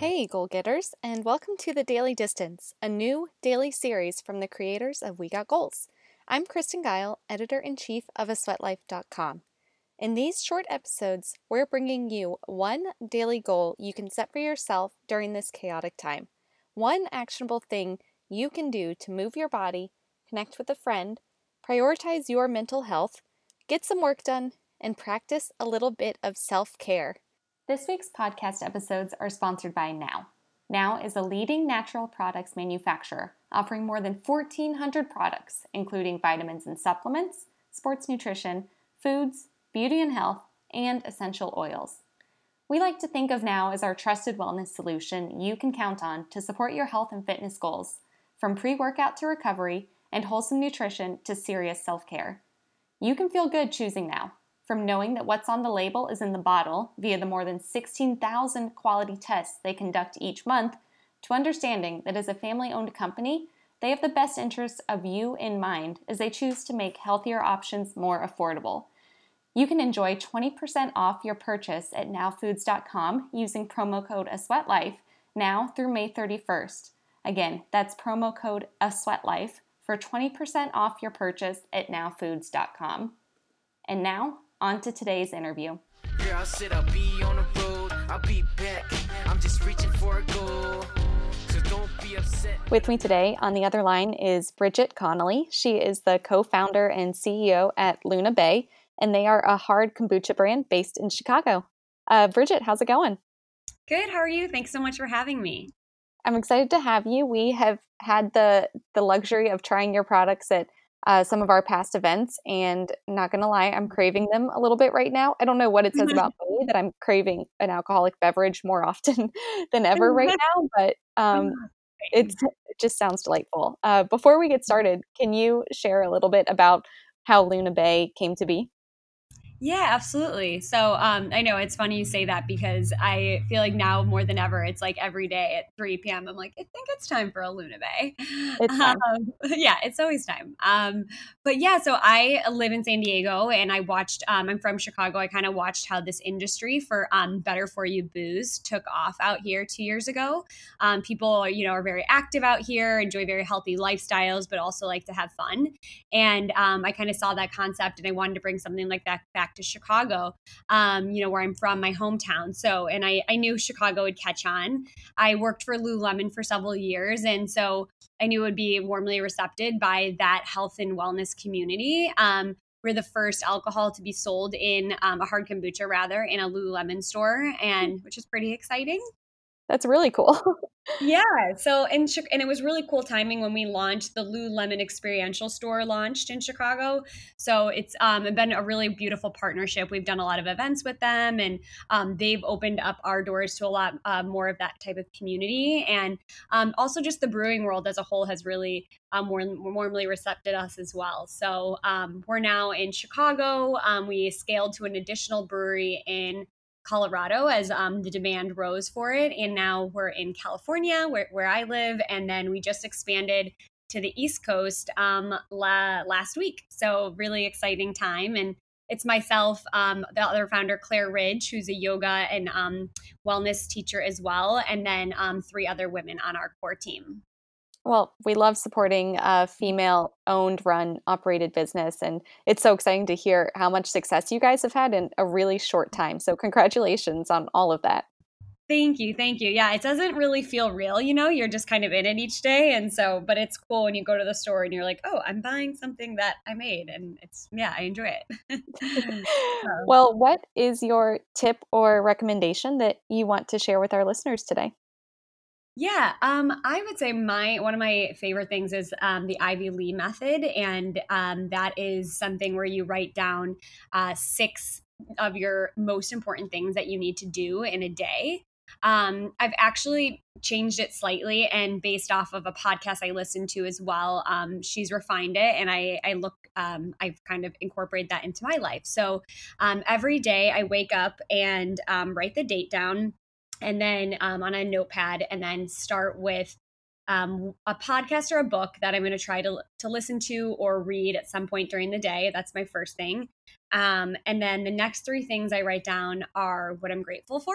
Hey, goal getters, and welcome to the Daily Distance, a new daily series from the creators of We Got Goals. I'm Kristen Geil, editor in chief of asweatlife.com. In these short episodes, we're bringing you one daily goal you can set for yourself during this chaotic time, one actionable thing you can do to move your body, connect with a friend, prioritize your mental health, get some work done, and practice a little bit of self care. This week's podcast episodes are sponsored by Now. Now is a leading natural products manufacturer, offering more than 1,400 products, including vitamins and supplements, sports nutrition, foods, beauty and health, and essential oils. We like to think of Now as our trusted wellness solution you can count on to support your health and fitness goals, from pre workout to recovery and wholesome nutrition to serious self care. You can feel good choosing Now from knowing that what's on the label is in the bottle via the more than 16,000 quality tests they conduct each month, to understanding that as a family owned company, they have the best interests of you in mind as they choose to make healthier options more affordable. You can enjoy 20% off your purchase at nowfoods.com using promo code ASweatLife now through May 31st. Again, that's promo code ASweatLife for 20% off your purchase at nowfoods.com. And now, on to today's interview. Girl, said I'll be on the road, I'll be back. I'm just reaching for a goal. With me today on the other line is Bridget Connolly. She is the co founder and CEO at Luna Bay, and they are a hard kombucha brand based in Chicago. Uh, Bridget, how's it going? Good. How are you? Thanks so much for having me. I'm excited to have you. We have had the the luxury of trying your products at uh, some of our past events. And not going to lie, I'm craving them a little bit right now. I don't know what it says about me that I'm craving an alcoholic beverage more often than ever right now, but um, it just sounds delightful. Uh, before we get started, can you share a little bit about how Luna Bay came to be? Yeah, absolutely. So um, I know it's funny you say that because I feel like now more than ever, it's like every day at 3 p.m. I'm like, I think it's time for a Luna Bay. It's. Um, yeah, it's always time. Um, but yeah, so I live in San Diego and I watched, um, I'm from Chicago. I kind of watched how this industry for um, better for you booze took off out here two years ago. Um, people, you know, are very active out here, enjoy very healthy lifestyles, but also like to have fun. And I kind of saw that concept and I wanted to bring something like that back back to Chicago, um, you know, where I'm from, my hometown. So, and I, I knew Chicago would catch on. I worked for Lululemon for several years. And so I knew it would be warmly recepted by that health and wellness community. Um, we're the first alcohol to be sold in um, a hard kombucha, rather, in a Lululemon store, and which is pretty exciting. That's really cool. yeah. So and and it was really cool timing when we launched the Lululemon experiential store launched in Chicago. So it's um been a really beautiful partnership. We've done a lot of events with them, and um, they've opened up our doors to a lot uh, more of that type of community, and um, also just the brewing world as a whole has really um, warm, warmly recepted us as well. So um, we're now in Chicago. Um, we scaled to an additional brewery in Colorado as um, the demand rose for it. And now we're in California, where, where I live. And then we just expanded to the East Coast um, la- last week. So, really exciting time. And it's myself, um, the other founder, Claire Ridge, who's a yoga and um, wellness teacher as well, and then um, three other women on our core team. Well, we love supporting a female owned, run, operated business. And it's so exciting to hear how much success you guys have had in a really short time. So, congratulations on all of that. Thank you. Thank you. Yeah, it doesn't really feel real, you know, you're just kind of in it each day. And so, but it's cool when you go to the store and you're like, oh, I'm buying something that I made. And it's, yeah, I enjoy it. well, what is your tip or recommendation that you want to share with our listeners today? Yeah, um, I would say my one of my favorite things is um, the Ivy Lee method, and um, that is something where you write down uh, six of your most important things that you need to do in a day. Um, I've actually changed it slightly, and based off of a podcast I listened to as well, um, she's refined it, and I, I look, um, I've kind of incorporated that into my life. So um, every day I wake up and um, write the date down and then um, on a notepad and then start with um, a podcast or a book that I'm going to try to to listen to or read at some point during the day. That's my first thing. Um, and then the next three things I write down are what I'm grateful for.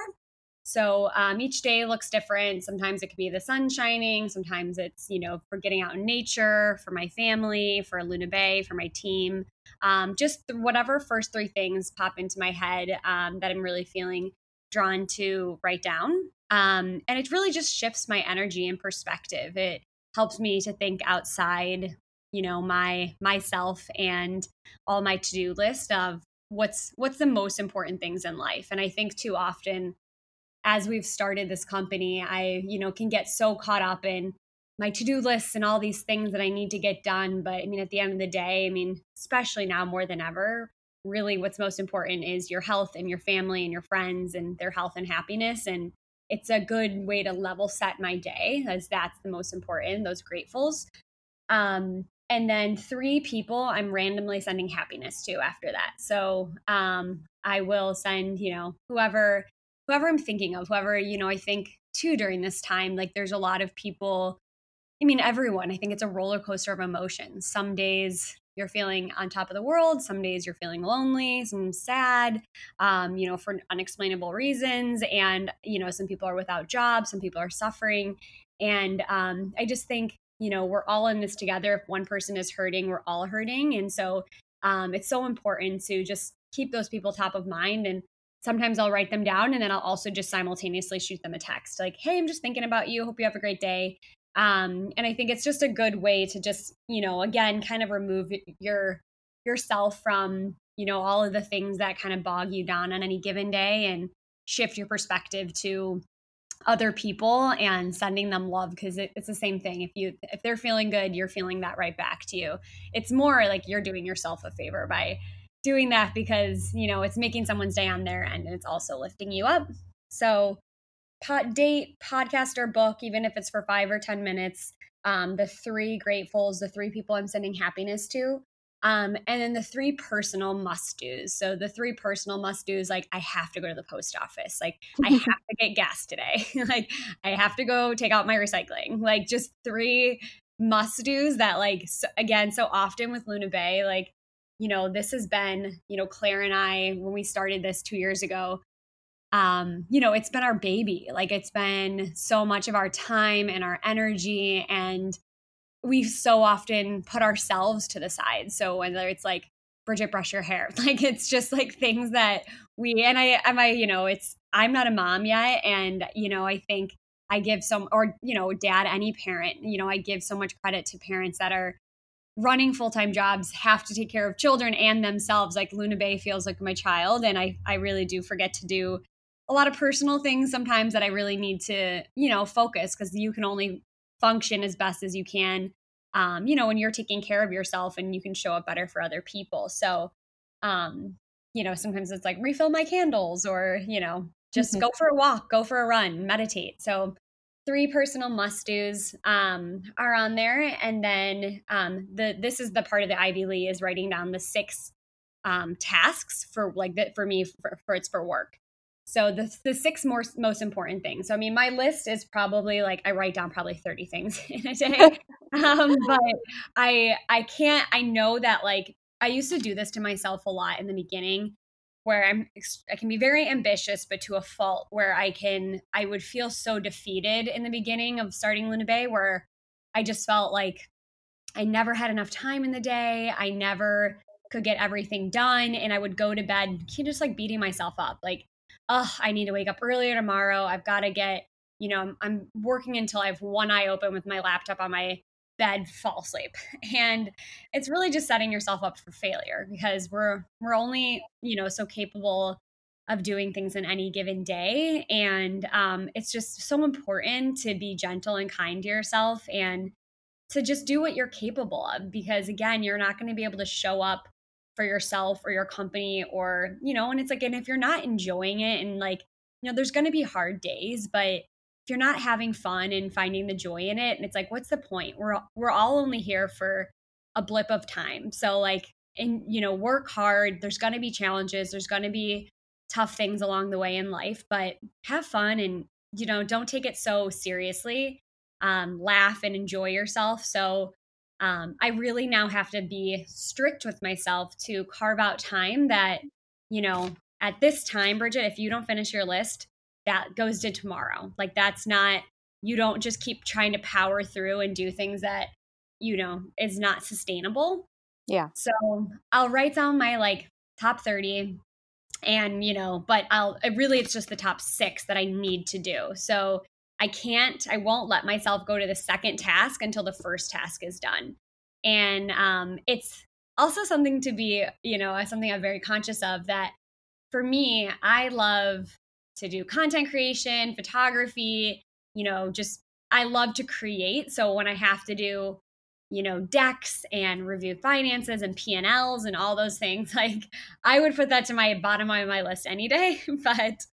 So um, each day looks different. Sometimes it could be the sun shining. Sometimes it's, you know, for getting out in nature, for my family, for Luna Bay, for my team. Um, just whatever first three things pop into my head um, that I'm really feeling drawn to write down. Um, and it really just shifts my energy and perspective. It helps me to think outside, you know, my myself and all my to-do list of what's what's the most important things in life. And I think too often as we've started this company, I, you know, can get so caught up in my to-do lists and all these things that I need to get done. But I mean, at the end of the day, I mean, especially now more than ever, really what's most important is your health and your family and your friends and their health and happiness. And it's a good way to level set my day as that's the most important, those gratefuls. Um, and then three people I'm randomly sending happiness to after that. So um, I will send, you know, whoever whoever I'm thinking of, whoever, you know, I think too during this time, like there's a lot of people, I mean, everyone, I think it's a roller coaster of emotions. Some days you're feeling on top of the world, some days you're feeling lonely, some sad, um, you know, for unexplainable reasons. And, you know, some people are without jobs, some people are suffering. And um, I just think, you know, we're all in this together. If one person is hurting, we're all hurting. And so um, it's so important to just keep those people top of mind and sometimes I'll write them down and then I'll also just simultaneously shoot them a text like, hey, I'm just thinking about you. Hope you have a great day. Um, and I think it's just a good way to just, you know, again, kind of remove your yourself from, you know, all of the things that kind of bog you down on any given day and shift your perspective to other people and sending them love because it, it's the same thing. If you if they're feeling good you're feeling that right back to you. It's more like you're doing yourself a favor by doing that because you know it's making someone's day on their end and it's also lifting you up. So pod, date podcast or book even if it's for five or ten minutes um, the three gratefuls the three people i'm sending happiness to um, and then the three personal must do's so the three personal must do's like i have to go to the post office. Like i have to get gas today. Like i have to go take out my recycling. Like just three must do's that like so, again so often with luna bay like you know, this has been, you know, Claire and I, when we started this two years ago, um, you know, it's been our baby. Like it's been so much of our time and our energy. And we've so often put ourselves to the side. So whether it's like, Bridget, brush your hair. Like it's just like things that we and I am I, you know, it's I'm not a mom yet. And, you know, I think I give some or, you know, dad, any parent, you know, I give so much credit to parents that are running full-time jobs have to take care of children and themselves like luna bay feels like my child and i i really do forget to do a lot of personal things sometimes that i really need to you know focus because you can only function as best as you can um, you know when you're taking care of yourself and you can show up better for other people. So um you know sometimes it's like refill my candles or you know just mm-hmm. go for a walk go for a run meditate. So three personal must dos um, are on there. And then um, the this is the part of the ivy lee is writing down the six um, tasks for like that for me for, for it's for work so the, the six more most important things so i mean my list is probably like i write down probably 30 things in a day um, but i i can't i know that like i used to do this to myself a lot in the beginning where I'm I can be very ambitious, but to a fault where I can I would feel so defeated in the beginning of starting Luna Bay where I just felt like I never had enough time in the day. I never could get everything done. And I would go to bed just like beating myself up. Like, oh, I need to wake up earlier tomorrow. I've got to get, you know, I'm, I'm working until I have one eye open with my laptop on my bed fall asleep and it's really just setting yourself up for failure because we're we're only you know so capable of doing things in any given day and um, it's just so important to be gentle and kind to yourself and to just do what you're capable of because again you're not going to be able to show up for yourself or your company or you know and it's like and if you're not enjoying it and like you know there's going to be hard days but if you're not having fun and finding the joy in it and it's like what's the point? We're we're all only here for a blip of time. So like and you know work hard there's going to be challenges there's going to be tough things along the way in life but have fun and you know don't take it so seriously. Um, laugh and enjoy yourself. So um, i really now have to be strict with myself to carve out time that you know at this time bridget if you don't finish your list that goes to tomorrow. Like that's not you don't just keep trying to power through and do things that you know is not sustainable. Yeah. So I'll write down my like top 30 and you know but i'll really it's just the top six that i need to do so i can't i won't let myself go to the second task until the first task is done. And um, it's also something to be you know something i'm very conscious of that for me i love to do content creation photography you know just i love to create. So when i have to do you know decks and review finances and p&l's and all those things. Like i would put that to my bottom of my list any day but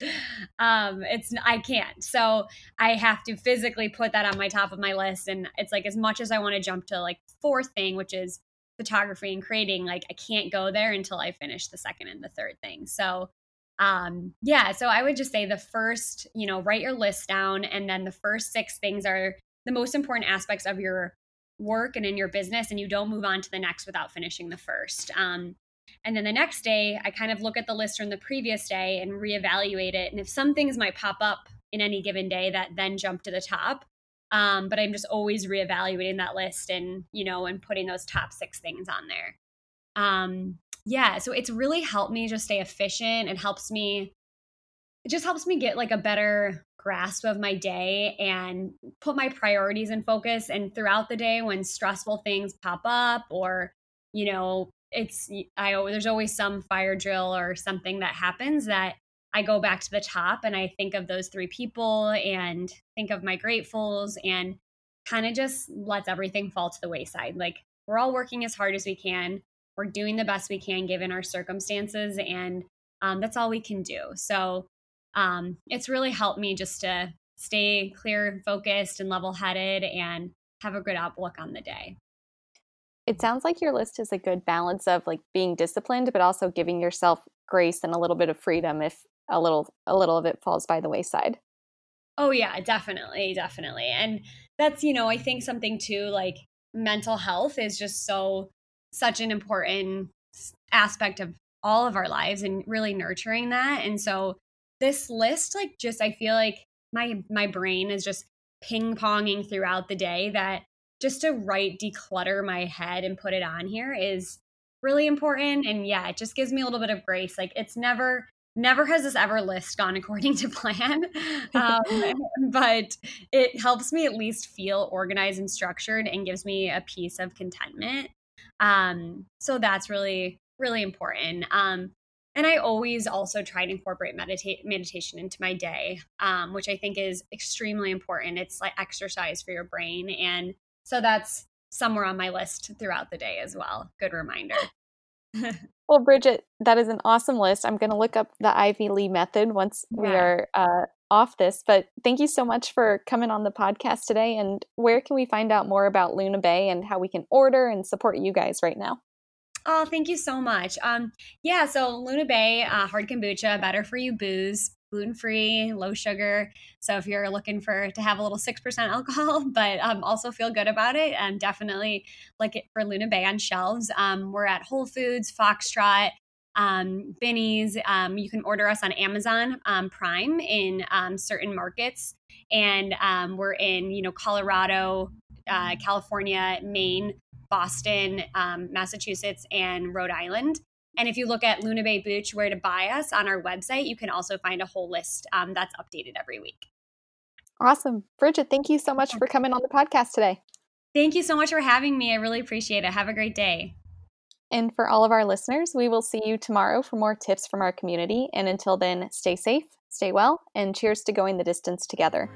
um it's i can't. So i have to physically put that on my top of my list and it's like as much as i want to jump to like fourth thing which is photography and creating like i can't go there until i finish the second and the third thing. So um yeah so i would just say the first you know write your list down and then the first six things are the most important aspects of your work and in your business and you don't move on to the next without finishing the first. Um, and then the next day, I kind of look at the list from the previous day and reevaluate it. And if some things might pop up in any given day that then jump to the top, um, but I'm just always reevaluating that list and you know and putting those top six things on there. Um, yeah, so it's really helped me just stay efficient. It helps me. It just helps me get like a better grasp of my day and put my priorities in focus. And throughout the day when stressful things pop up or you know it's i there's always some fire drill or something that happens that i go back to the top and i think of those three people and think of my gratefuls and kind of just lets everything fall to the wayside. Like we're all working as hard as we can. We're doing the best we can given our circumstances and um, that's all we can do. So um, it's really helped me just to stay clear and focused and level headed and have a good outlook on the day. It sounds like your list is a good balance of like being disciplined, but also giving yourself grace and a little bit of freedom if a little a little of it falls by the wayside. Oh yeah, definitely, definitely. And that's, you know, I think something too like mental health is just so such an important aspect of all of our lives and really nurturing that. And so this list like just i feel like my my brain is just ping ponging throughout the day that just to write declutter my head and put it on here is really important. And yeah it just gives me a little bit of grace. Like it's never never has this ever list gone according to plan. Um, but it helps me at least feel organized and structured and gives me a piece of contentment. Um, so that's really really important. Um, and I always also try to incorporate meditate meditation into my day, um, which I think is extremely important. It's like exercise for your brain, and so that's somewhere on my list throughout the day as well. Good reminder. well, Bridget, that is an awesome list. I'm going to look up the Ivy Lee method once yeah. we are uh, off this. But thank you so much for coming on the podcast today. And where can we find out more about Luna Bay and how we can order and support you guys right now? Oh, thank you so much. Um, yeah, so Luna Bay uh, hard kombucha, better for you booze, gluten free, low sugar. So if you're looking for to have a little six percent alcohol, but um, also feel good about it, and um, definitely like it for Luna Bay on shelves. Um, we're at Whole Foods, Foxtrot, um, Binny's. Um, you can order us on Amazon um, Prime in um, certain markets, and um, we're in you know Colorado, uh, California, Maine, Boston, um, Massachusetts, and Rhode Island. And if you look at Luna Bay Booch, where to buy us on our website, you can also find a whole list um, that's updated every week. Awesome. Bridget, thank you so much for coming on the podcast today. Thank you so much for having me. I really appreciate it. Have a great day. And for all of our listeners, we will see you tomorrow for more tips from our community. And until then, stay safe, stay well, and cheers to going the distance together.